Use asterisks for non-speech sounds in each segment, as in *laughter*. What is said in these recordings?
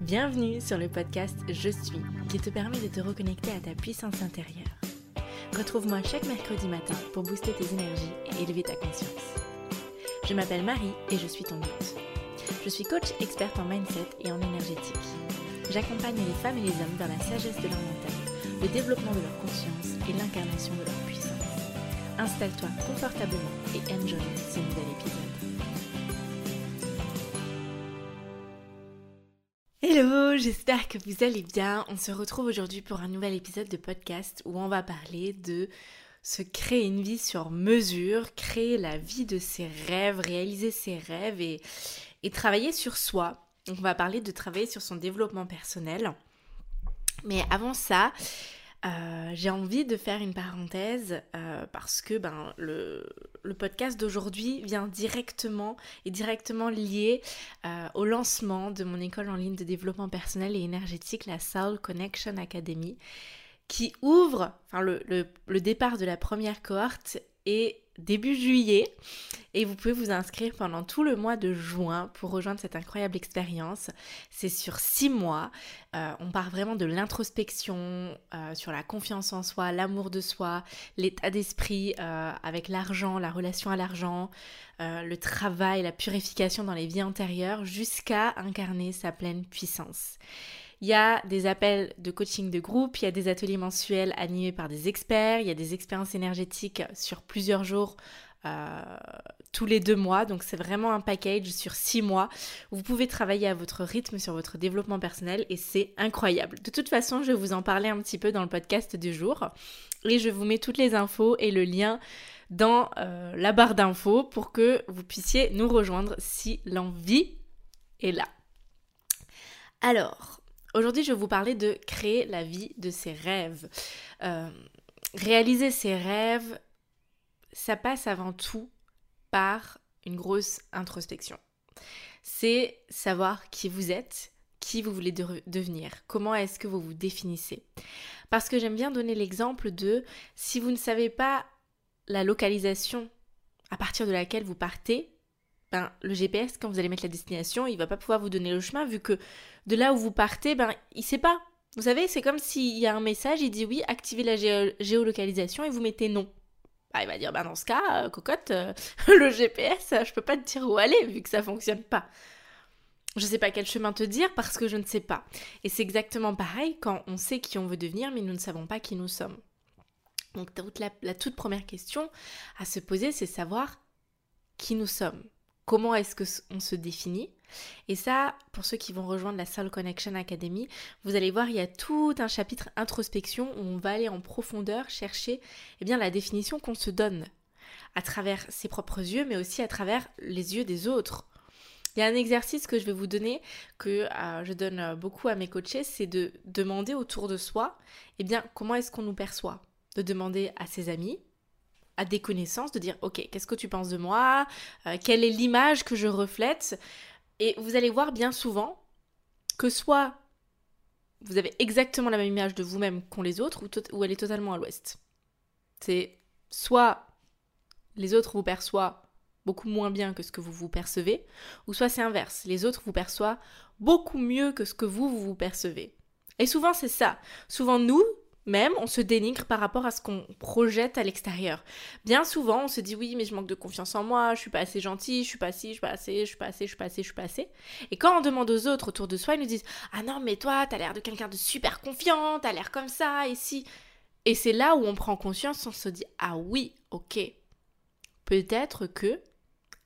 Bienvenue sur le podcast Je suis, qui te permet de te reconnecter à ta puissance intérieure. Retrouve-moi chaque mercredi matin pour booster tes énergies et élever ta conscience. Je m'appelle Marie et je suis ton hôte. Je suis coach experte en mindset et en énergétique. J'accompagne les femmes et les hommes dans la sagesse de leur mental, le développement de leur conscience et l'incarnation de leur puissance. Installe-toi confortablement et enjoy ce nouvel épisode. Hello, j'espère que vous allez bien. On se retrouve aujourd'hui pour un nouvel épisode de podcast où on va parler de se créer une vie sur mesure, créer la vie de ses rêves, réaliser ses rêves et, et travailler sur soi. Donc on va parler de travailler sur son développement personnel. Mais avant ça, euh, j'ai envie de faire une parenthèse euh, parce que ben, le, le podcast d'aujourd'hui vient directement et directement lié euh, au lancement de mon école en ligne de développement personnel et énergétique, la Soul Connection Academy, qui ouvre, enfin le, le, départ de la première cohorte est début juillet et vous pouvez vous inscrire pendant tout le mois de juin pour rejoindre cette incroyable expérience. C'est sur six mois. Euh, on part vraiment de l'introspection, euh, sur la confiance en soi, l'amour de soi, l'état d'esprit euh, avec l'argent, la relation à l'argent, le travail, la purification dans les vies antérieures jusqu'à incarner sa pleine puissance. Il y a des appels de coaching de groupe, il y a des ateliers mensuels animés par des experts, il y a des expériences énergétiques sur plusieurs jours. Euh, tous les deux mois, donc c'est vraiment un package sur six mois vous pouvez travailler à votre rythme sur votre développement personnel et c'est incroyable. De toute façon, je vais vous en parler un petit peu dans le podcast du jour et je vous mets toutes les infos et le lien dans euh, la barre d'infos pour que vous puissiez nous rejoindre si l'envie est là. Alors, Aujourd'hui, je vais vous parler de créer la vie de ses rêves. Euh, réaliser ses rêves, ça passe avant tout par une grosse introspection. C'est savoir qui vous êtes, qui vous voulez de devenir, comment est-ce que vous vous définissez. Parce que j'aime bien donner l'exemple de si vous ne savez pas la localisation à partir de laquelle vous partez, ben, le GPS, quand vous allez mettre la destination, il va pas pouvoir vous donner le chemin vu que de là où vous partez, ben, il sait pas. Vous savez, c'est comme s'il y a un message, il dit oui, activez la géolocalisation et vous mettez non. Bah, il va dire, ben, dans ce cas, euh, cocotte, euh, *laughs* le GPS, je peux pas te dire où aller vu que ça fonctionne pas. Je sais pas quel chemin te dire parce que je ne sais pas. Et c'est exactement pareil quand on sait qui on veut devenir, mais nous ne savons pas qui nous sommes. Donc la toute première question à se poser, c'est savoir qui nous sommes comment est-ce qu'on se définit. Et ça, pour ceux qui vont rejoindre la Soul Connection Academy, vous allez voir, il y a tout un chapitre introspection où on va aller en profondeur chercher eh bien, la définition qu'on se donne à travers ses propres yeux, mais aussi à travers les yeux des autres. Il y a un exercice que je vais vous donner, que euh, je donne beaucoup à mes coachés, c'est de demander autour de soi, eh bien, comment est-ce qu'on nous perçoit? De demander à ses amis, à des connaissances, de dire ok, qu'est-ce que tu penses de moi euh, Quelle est l'image que je reflète Et vous allez voir bien souvent que soit vous avez exactement la même image de vous-même qu'ont les autres, ou, elle est totalement à l'ouest. C'est soit les autres vous perçoivent beaucoup moins bien que ce que vous vous percevez, ou soit c'est inverse, les autres vous perçoivent beaucoup mieux que ce que vous vous percevez. Et souvent c'est ça. Souvent nous, même, on se dénigre par rapport à ce qu'on projette à l'extérieur. Bien souvent, on se dit oui, mais je manque de confiance en moi, je suis pas assez gentil, je suis pas si, je suis pas assez, je suis pas assez, je suis pas assez, suis pas assez. Et quand on demande aux autres autour de soi, ils nous disent ah non, mais toi, t'as l'air de quelqu'un de super confiant, t'as l'air comme ça, et si. Et c'est là où on prend conscience, on se dit ah oui, ok, peut-être que,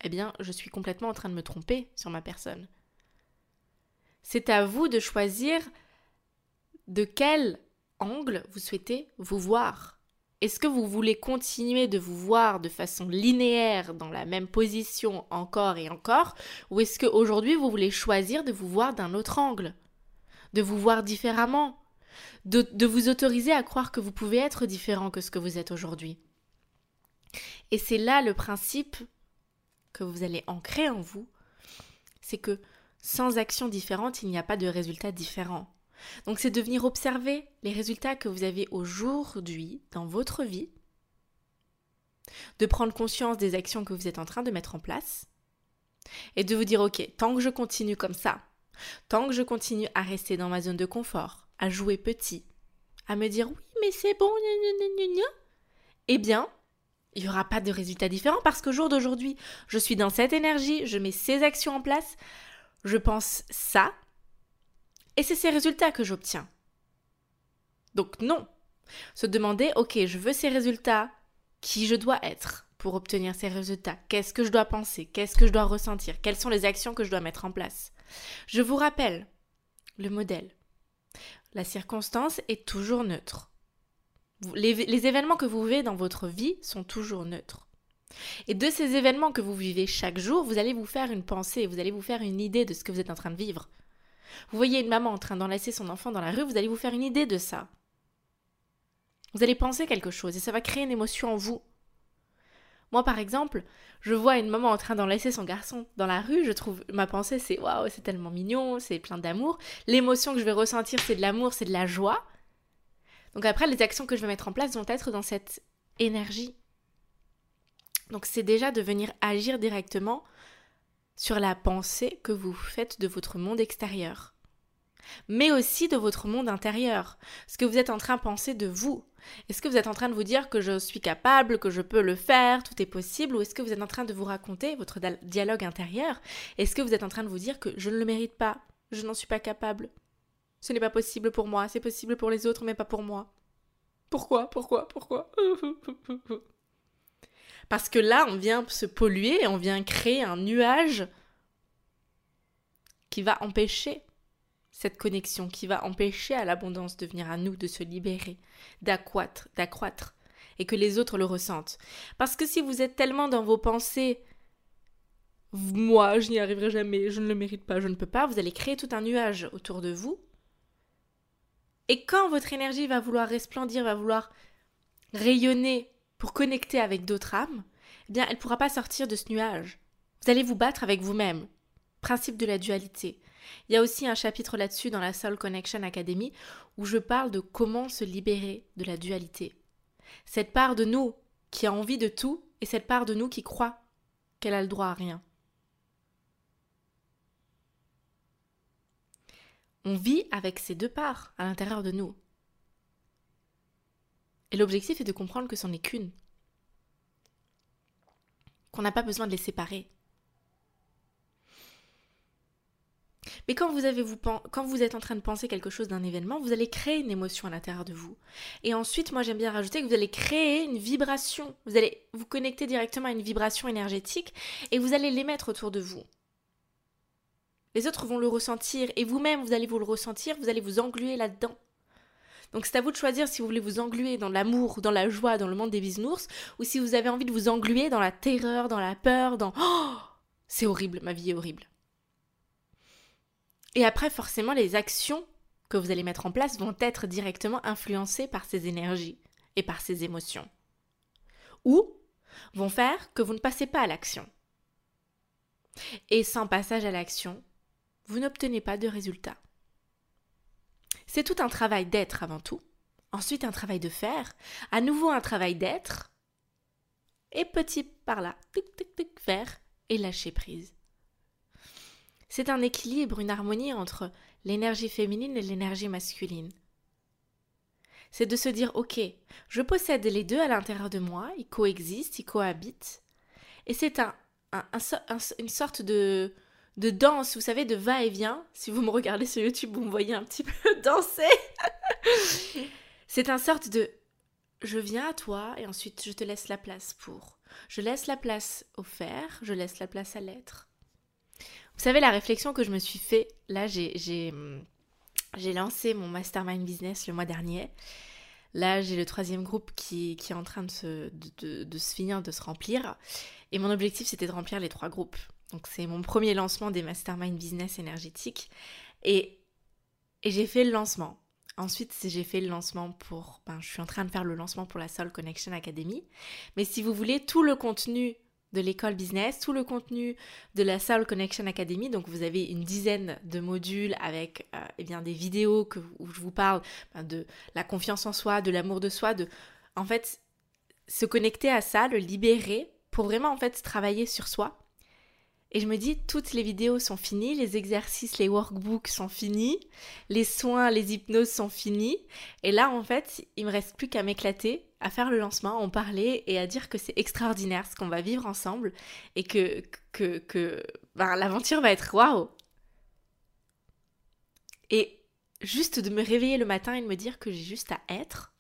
eh bien, je suis complètement en train de me tromper sur ma personne. C'est à vous de choisir de quelle angle vous souhaitez vous voir Est-ce que vous voulez continuer de vous voir de façon linéaire dans la même position encore et encore Ou est-ce qu'aujourd'hui vous voulez choisir de vous voir d'un autre angle De vous voir différemment de, vous autoriser à croire que vous pouvez être différent que ce que vous êtes aujourd'hui? Et c'est là le principe que vous allez ancrer en vous, c'est que sans action différente, il n'y a pas de résultat différent. Donc c'est de venir observer les résultats que vous avez aujourd'hui dans votre vie, de prendre conscience des actions que vous êtes en train de mettre en place, et de vous dire, ok, tant que je continue comme ça, tant que je continue à rester dans ma zone de confort, à jouer petit, à me dire oui, mais c'est bon, eh bien, il n'y aura pas de résultat différent parce qu'au jour d'aujourd'hui, je suis dans cette énergie, je mets ces actions en place, je pense ça, et c'est ces résultats que j'obtiens. Donc non. Se demander, ok, je veux ces résultats, qui je dois être pour obtenir ces résultats, qu'est-ce que je dois penser, qu'est-ce que je dois ressentir, quelles sont les actions que je dois mettre en place? Je vous rappelle le modèle. La circonstance est toujours neutre. Les, événements que vous vivez dans votre vie sont toujours neutres. Et de ces événements que vous vivez chaque jour, vous allez vous faire une pensée, vous allez vous faire une idée de ce que vous êtes en train de vivre. Vous voyez une maman en train d'enlacer son enfant dans la rue, vous allez vous faire une idée de ça. Vous allez penser quelque chose et ça va créer une émotion en vous. Moi, par exemple, je vois une maman en train d'enlacer son garçon dans la rue, je trouve, ma pensée c'est waouh, c'est tellement mignon, c'est plein d'amour. L'émotion que je vais ressentir, c'est de l'amour, c'est de la joie. Donc après, les actions que je vais mettre en place vont être dans cette énergie. Donc c'est déjà de venir agir directement sur la pensée que vous faites de votre monde extérieur, mais aussi de votre monde intérieur, ce que vous êtes en train de penser de vous. Est-ce que vous êtes en train de vous dire que je suis capable, que je peux le faire, tout est possible, ou est-ce que vous êtes en train de vous raconter votre dialogue intérieur? Est-ce que vous êtes en train de vous dire que je ne le mérite pas, je n'en suis pas capable? Ce n'est pas possible pour moi, c'est possible pour les autres, mais pas pour moi. Pourquoi? Pourquoi? Pourquoi? *laughs* Parce que là, on vient se polluer, on vient créer un nuage qui va empêcher cette connexion, qui va empêcher à l'abondance de venir à nous, de se libérer, d'accroître, d'accroître, et que les autres le ressentent. Parce que si vous êtes tellement dans vos pensées, moi, je n'y arriverai jamais, je ne le mérite pas, je ne peux pas, vous allez créer tout un nuage autour de vous. Et quand votre énergie va vouloir resplendir, va vouloir rayonner pour connecter avec d'autres âmes, eh bien, elle ne pourra pas sortir de ce nuage. Vous allez vous battre avec vous-même. Principe de la dualité. Il y a aussi un chapitre là-dessus dans la Soul Connection Academy où je parle de comment se libérer de la dualité. Cette part de nous qui a envie de tout et cette part de nous qui croit qu'elle a le droit à rien. On vit avec ces deux parts à l'intérieur de nous. Et l'objectif est de comprendre que c'en est qu'une. Qu'on n'a pas besoin de les séparer. Mais quand vous, êtes en train de penser quelque chose d'un événement, vous allez créer une émotion à l'intérieur de vous. Et ensuite, moi j'aime bien rajouter que vous allez créer une vibration. Vous allez vous connecter directement à une vibration énergétique et vous allez l'émettre autour de vous. Les autres vont le ressentir et vous-même vous allez vous le ressentir, vous allez vous engluer là-dedans. Donc c'est à vous de choisir si vous voulez vous engluer dans l'amour, dans la joie, dans le monde des bisounours, ou si vous avez envie de vous engluer dans la terreur, dans la peur, dans oh, c'est horrible, ma vie est horrible. Et après, forcément, les actions que vous allez mettre en place vont être directement influencées par ces énergies et par ces émotions. Ou vont faire que vous ne passez pas à l'action. Et sans passage à l'action, vous n'obtenez pas de résultat. C'est tout un travail d'être avant tout, ensuite un travail de faire, à nouveau un travail d'être, et petit par là, tic tic tic faire et lâcher prise. C'est un équilibre, une harmonie entre l'énergie féminine et l'énergie masculine. C'est de se dire ok, je possède les deux à l'intérieur de moi, ils coexistent, ils cohabitent, et c'est un, une sorte de de danse, vous savez, de va-et-vient. Si vous me regardez sur YouTube, vous me voyez un petit *laughs* peu danser. c'est un sorte de je viens à toi et ensuite je te laisse la place pour. Je laisse la place au faire, je laisse la place à l'être. Vous savez, la réflexion que je me suis fait, là, j'ai, lancé mon mastermind business le mois dernier. Là, j'ai le troisième groupe qui, qui est en train de se, de se finir, de se remplir. Et mon objectif, c'était de remplir les trois groupes. Donc c'est mon premier lancement des Mastermind Business énergétiques. Et, et j'ai fait le lancement. Ensuite, j'ai fait le lancement pour... Ben, je suis en train de faire le lancement pour la Soul Connection Academy. Mais si vous voulez, tout le contenu de l'école business, tout le contenu de la Soul Connection Academy. Donc vous avez une dizaine de modules avec euh, eh bien, des vidéos que, où je vous parle ben, de la confiance en soi, de l'amour de soi, de en fait se connecter à ça, le libérer pour vraiment en fait travailler sur soi Et je me dis, toutes les vidéos sont finies, les exercices, les workbooks sont finis, les soins, les hypnoses sont finis. Et là, en fait, il me reste plus qu'à m'éclater, à faire le lancement, en parler et à dire que c'est extraordinaire ce qu'on va vivre ensemble et que, que, que ben, l'aventure va être waouh. Et juste de me réveiller le matin et de me dire que j'ai juste à être,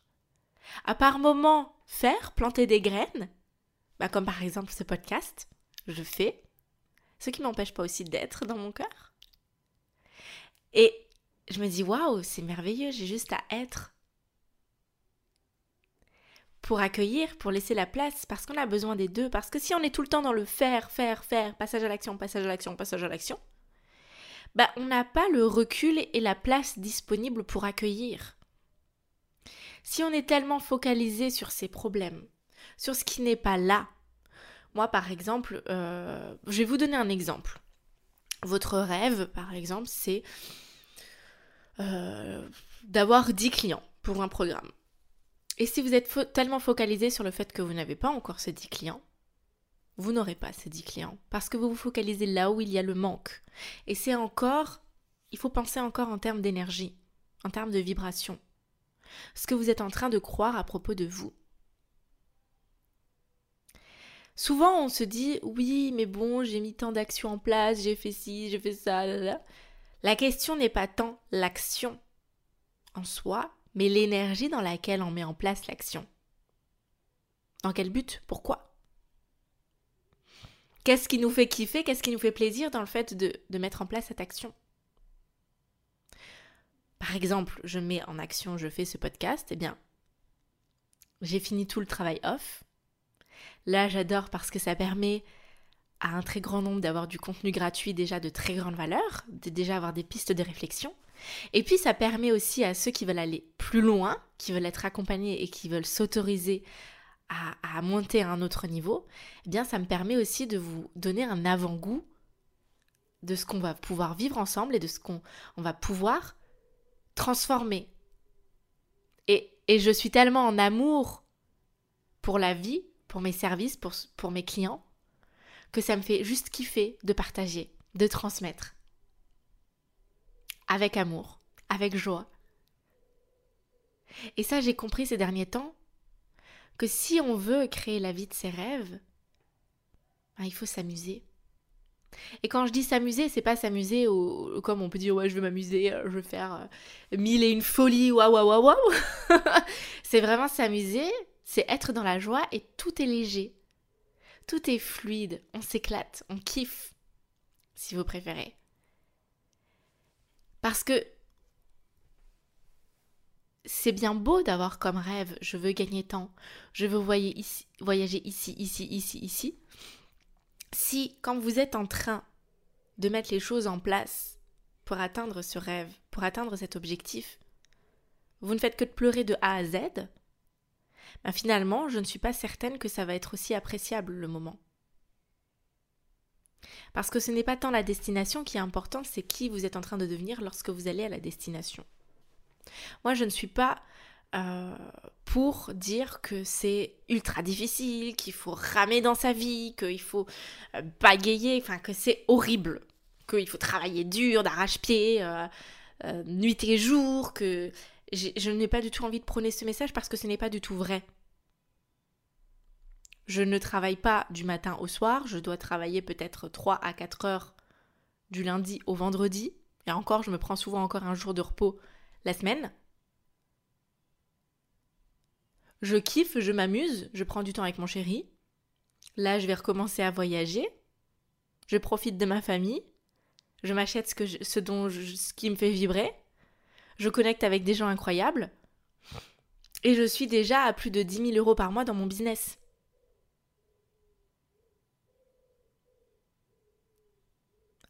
à par moments faire, planter des graines, bah, comme par exemple ce podcast, je fais, ce qui m'empêche pas aussi d'être dans mon cœur. Et je me dis, waouh, c'est merveilleux, j'ai juste à être. Pour accueillir, pour laisser la place, parce qu'on a besoin des deux. Parce que si on est tout le temps dans le faire, faire, faire, passage à l'action, passage à l'action, passage à l'action, bah, on n'a pas le recul et la place disponible pour accueillir. Si on est tellement focalisé sur ses problèmes, sur ce qui n'est pas là, moi par exemple, euh, je vais vous donner un exemple. Votre rêve, par exemple, c'est euh, d'avoir 10 clients pour un programme. Et si vous êtes tellement focalisé sur le fait que vous n'avez pas encore ces 10 clients, vous n'aurez pas ces 10 clients parce que vous vous focalisez là où il y a le manque. Et c'est encore, il faut penser encore en termes d'énergie, en termes de vibration. Ce que vous êtes en train de croire à propos de vous. Souvent, on se dit oui, mais bon, j'ai mis tant d'actions en place, j'ai fait ci, j'ai fait ça. La question n'est pas tant l'action en soi, mais l'énergie dans laquelle on met en place l'action. Dans quel but? Pourquoi? Qu'est-ce qui nous fait kiffer? Qu'est-ce qui nous fait plaisir dans le fait de, de mettre en place cette action? Par exemple, je mets en action, je fais ce podcast, eh bien, j'ai fini tout le travail off. Là, j'adore parce que ça permet à un très grand nombre d'avoir du contenu gratuit déjà de très grande valeur, déjà avoir des pistes de réflexion. Et puis ça permet aussi à ceux qui veulent aller plus loin, qui veulent être accompagnés et qui veulent s'autoriser à, monter à un autre niveau, eh bien ça me permet aussi de vous donner un avant-goût de ce qu'on va pouvoir vivre ensemble et de ce qu'on va pouvoir transformer. Et, et, je suis tellement en amour pour la vie, pour mes services, pour, pour mes clients, que ça me fait juste kiffer de partager, de transmettre. Avec amour, avec joie. Et ça, j'ai compris ces derniers temps que si on veut créer la vie de ses rêves, ben, il faut s'amuser. Et quand je dis s'amuser, c'est pas s'amuser comme on peut dire ouais je veux m'amuser, euh, je veux faire euh, mille et une folie, waouh waouh waouh waouh. *laughs* c'est vraiment s'amuser, c'est être dans la joie et tout est léger. Tout est fluide, on s'éclate, on kiffe, si vous préférez. Parce que c'est bien beau d'avoir comme rêve, je veux gagner temps, je veux voyager ici, voyager ici, ici, ici, ici. Si, quand vous êtes en train de mettre les choses en place pour atteindre ce rêve, pour atteindre cet objectif, vous ne faites que de pleurer de A à Z, ben finalement, je ne suis pas certaine que ça va être aussi appréciable le moment. Parce que ce n'est pas tant la destination qui est importante, c'est qui vous êtes en train de devenir lorsque vous allez à la destination. Moi, je ne suis pas euh, pour dire que c'est ultra difficile, qu'il faut ramer dans sa vie, qu'il faut euh, bagayer, enfin que c'est horrible, qu'il faut travailler dur, d'arrache-pied, euh, nuit et jour, que je n'ai pas du tout envie de prôner ce message parce que ce n'est pas du tout vrai. Je ne travaille pas du matin au soir, je dois travailler peut-être 3 à 4 heures du lundi au vendredi. Et encore, je me prends souvent encore un jour de repos la semaine. Je kiffe, je m'amuse, je prends du temps avec mon chéri. Là, je vais recommencer à voyager. Je profite de ma famille. Je m'achète ce, que ce, ce qui me fait vibrer. Je connecte avec des gens incroyables. Et je suis déjà à plus de 10 000 euros par mois dans mon business.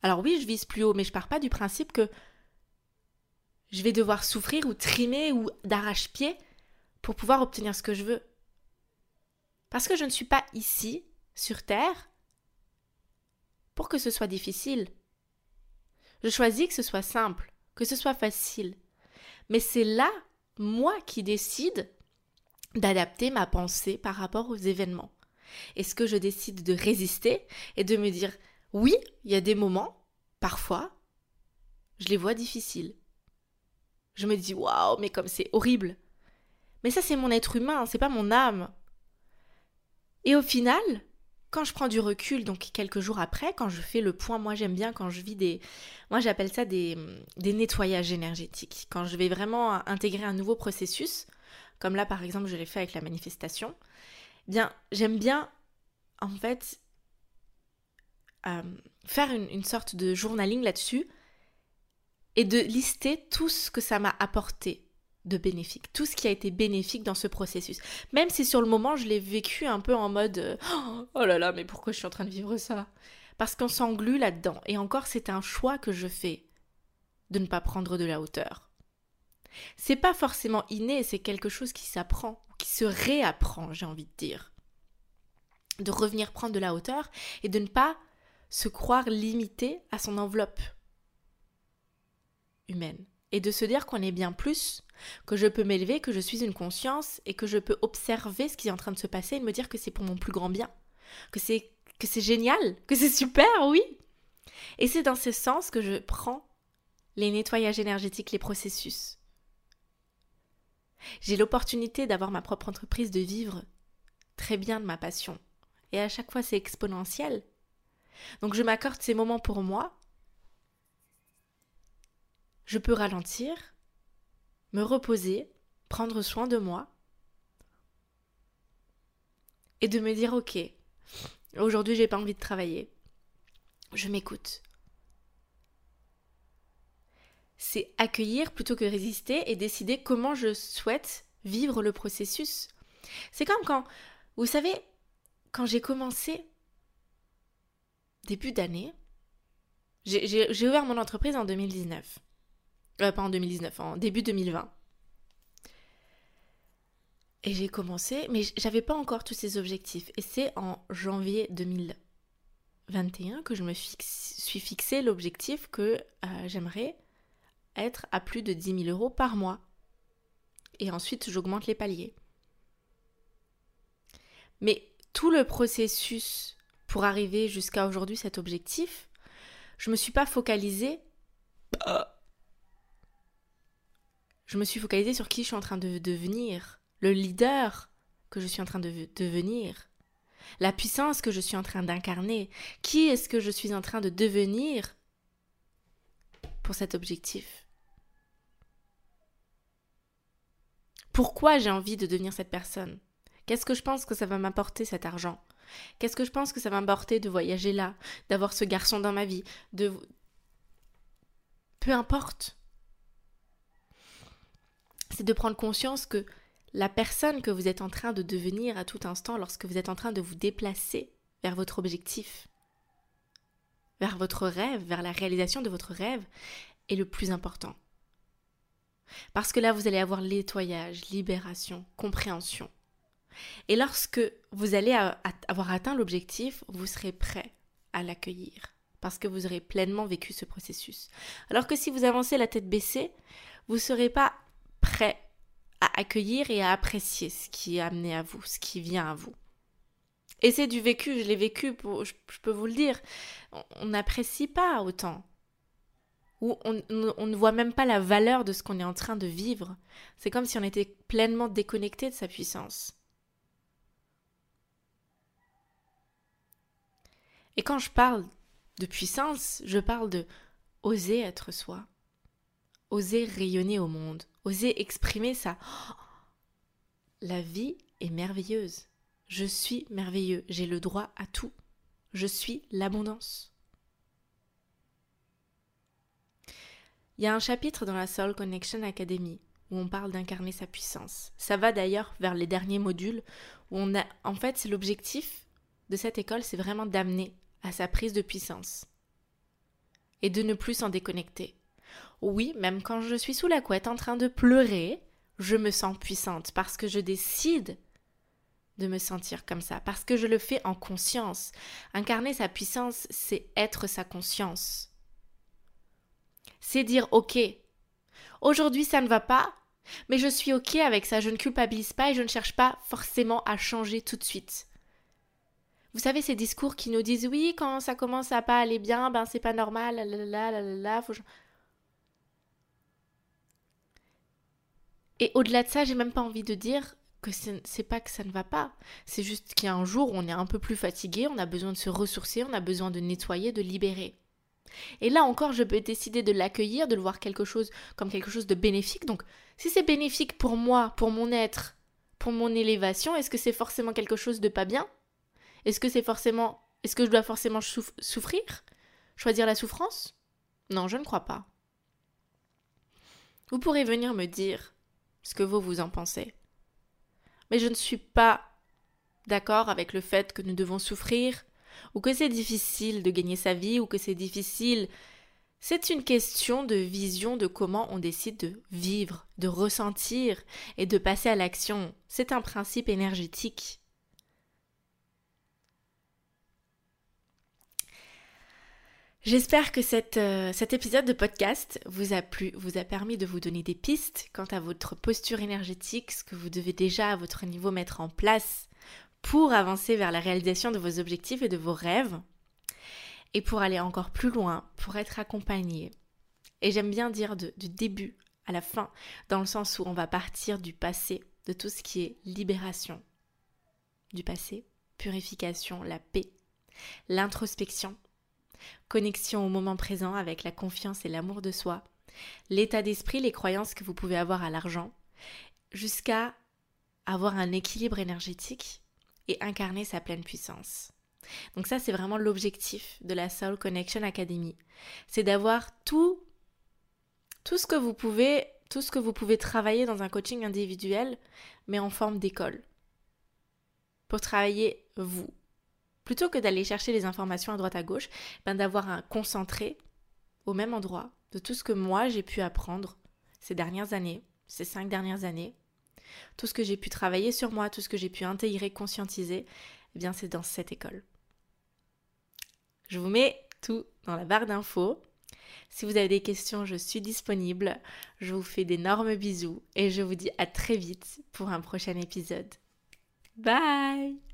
Alors oui, je vise plus haut, mais je pars pas du principe que je vais devoir souffrir ou trimer ou d'arrache-pied pour pouvoir obtenir ce que je veux. Parce que je ne suis pas ici, sur Terre, pour que ce soit difficile. Je choisis que ce soit simple, que ce soit facile. Mais c'est là, moi, qui décide d'adapter ma pensée par rapport aux événements. Est-ce que je décide de résister et de me dire oui, il y a des moments, parfois, je les vois difficiles. Je me dis waouh, mais comme c'est horrible. Mais ça, c'est mon être humain, c'est pas mon âme. Et au final, quand je prends du recul, donc quelques jours après, quand je fais le point, moi j'aime bien quand je vis des. Moi j'appelle ça des, nettoyages énergétiques. Quand je vais vraiment intégrer un nouveau processus, comme là par exemple je l'ai fait avec la manifestation, eh bien j'aime bien en fait euh, faire une sorte de journaling là-dessus et de lister tout ce que ça m'a apporté de bénéfique, tout ce qui a été bénéfique dans ce processus. Même si sur le moment, je l'ai vécu un peu en mode *gasps* oh là là, mais pourquoi je suis en train de vivre ça? Parce qu'on s'englue là-dedans. Et encore, c'est un choix que je fais de ne pas prendre de la hauteur. C'est pas forcément inné, c'est quelque chose qui s'apprend, qui se réapprend, j'ai envie de dire. De revenir prendre de la hauteur et de ne pas se croire limité à son enveloppe humaine et de se dire qu'on est bien plus, que je peux m'élever, que je suis une conscience et que je peux observer ce qui est en train de se passer et me dire que c'est pour mon plus grand bien, que c'est que c'est génial, que c'est super, oui. Et c'est dans ce sens que je prends les nettoyages énergétiques, les processus. J'ai l'opportunité d'avoir ma propre entreprise, de vivre très bien de ma passion. Et à chaque fois, c'est exponentiel. Donc je m'accorde ces moments pour moi je peux ralentir, me reposer, prendre soin de moi et de me dire ok, aujourd'hui j'ai pas envie de travailler. Je m'écoute. C'est accueillir plutôt que résister et décider comment je souhaite vivre le processus. C'est comme quand, vous savez, quand j'ai commencé début d'année, j'ai ouvert mon entreprise en 2019. Euh, pas en 2019, en début 2020. Et j'ai commencé, mais j'avais pas encore tous ces objectifs. Et c'est en janvier 2021 que je me suis fixé l'objectif que euh, j'aimerais être à plus de 10 000 euros par mois. Et ensuite, j'augmente les paliers. Mais tout le processus pour arriver jusqu'à aujourd'hui cet objectif, je me suis pas focalisée je me suis focalisée sur qui je suis en train de devenir, le leader que je suis en train de devenir, la puissance que je suis en train d'incarner, qui est-ce que je suis en train de devenir pour cet objectif? Pourquoi j'ai envie de devenir cette personne? Qu'est-ce que je pense que ça va m'apporter cet argent? Qu'est-ce que je pense que ça va m'apporter de voyager là, d'avoir ce garçon dans ma vie, de peu importe c'est de prendre conscience que la personne que vous êtes en train de devenir à tout instant lorsque vous êtes en train de vous déplacer vers votre objectif, vers votre rêve, vers la réalisation de votre rêve, est le plus important. Parce que là, vous allez avoir nettoyage, libération, compréhension. Et lorsque vous allez avoir atteint l'objectif, vous serez prêt à l'accueillir. Parce que vous aurez pleinement vécu ce processus. Alors que si vous avancez la tête baissée, vous ne serez pas prêt à accueillir et à apprécier ce qui est amené à vous, ce qui vient à vous. Et c'est du vécu, je l'ai vécu, je, peux vous le dire. On n'apprécie pas autant. Ou on, on, ne voit même pas la valeur de ce qu'on est en train de vivre. C'est comme si on était pleinement déconnecté de sa puissance. Et quand je parle de puissance, je parle de oser être soi, oser rayonner au monde, oser exprimer ça. *gasps* La vie est merveilleuse. Je suis merveilleux. J'ai le droit à tout. Je suis l'abondance. Il y a un chapitre dans la Soul Connection Academy où on parle d'incarner sa puissance. Ça va d'ailleurs vers les derniers modules où on a en fait c'est l'objectif de cette école, c'est vraiment d'amener à sa prise de puissance et de ne plus s'en déconnecter. Oui, même quand je suis sous la couette en train de pleurer, je me sens puissante parce que je décide de me sentir comme ça, parce que je le fais en conscience. Incarner sa puissance, c'est être sa conscience. C'est dire ok, aujourd'hui ça ne va pas, mais je suis ok avec ça, je ne culpabilise pas et je ne cherche pas forcément à changer tout de suite. Vous savez, ces discours qui nous disent oui, quand ça commence à pas aller bien, ben c'est pas normal, là, là, là, là, faut... Et au-delà de ça, j'ai même pas envie de dire que c'est pas que ça ne va pas. C'est juste qu'il y a un jour où on est un peu plus fatigué, on a besoin de se ressourcer, on a besoin de nettoyer, de libérer. Et là encore, je peux décider de l'accueillir, de le voir quelque chose comme quelque chose de bénéfique. Donc, si c'est bénéfique pour moi, pour mon être, pour mon élévation, est-ce que c'est forcément quelque chose de pas bien? Est-ce que c'est forcément est-ce que je dois forcément souffrir? Choisir la souffrance? Non, je ne crois pas. Vous pourrez venir me dire ce que vous vous en pensez. Mais je ne suis pas d'accord avec le fait que nous devons souffrir ou que c'est difficile de gagner sa vie, ou que c'est difficile. C'est une question de vision de comment on décide de vivre, de ressentir et de passer à l'action. C'est un principe énergétique. J'espère que euh, cet épisode de podcast vous a plu, vous a permis de vous donner des pistes quant à votre posture énergétique, ce que vous devez déjà à votre niveau mettre en place pour avancer vers la réalisation de vos objectifs et de vos rêves, et pour aller encore plus loin, pour être accompagné. Et j'aime bien dire du début à la fin, dans le sens où on va partir du passé, de tout ce qui est libération du passé, purification, la paix, l'introspection, connexion au moment présent avec la confiance et l'amour de soi, l'état d'esprit, les croyances que vous pouvez avoir à l'argent, jusqu'à avoir un équilibre énergétique et incarner sa pleine puissance. Donc ça, c'est vraiment l'objectif de la Soul Connection Academy. C'est d'avoir tout, tout ce que vous pouvez, tout ce que vous pouvez travailler dans un coaching individuel, mais en forme d'école. Pour travailler vous. Plutôt que d'aller chercher les informations à droite à gauche, ben d'avoir un concentré au même endroit de tout ce que moi j'ai pu apprendre ces dernières années, ces cinq dernières années, tout ce que j'ai pu travailler sur moi, tout ce que j'ai pu intégrer, conscientiser, eh bien c'est dans cette école. Je vous mets tout dans la barre d'infos. Si vous avez des questions, je suis disponible. Je vous fais d'énormes bisous et je vous dis à très vite pour un prochain épisode. Bye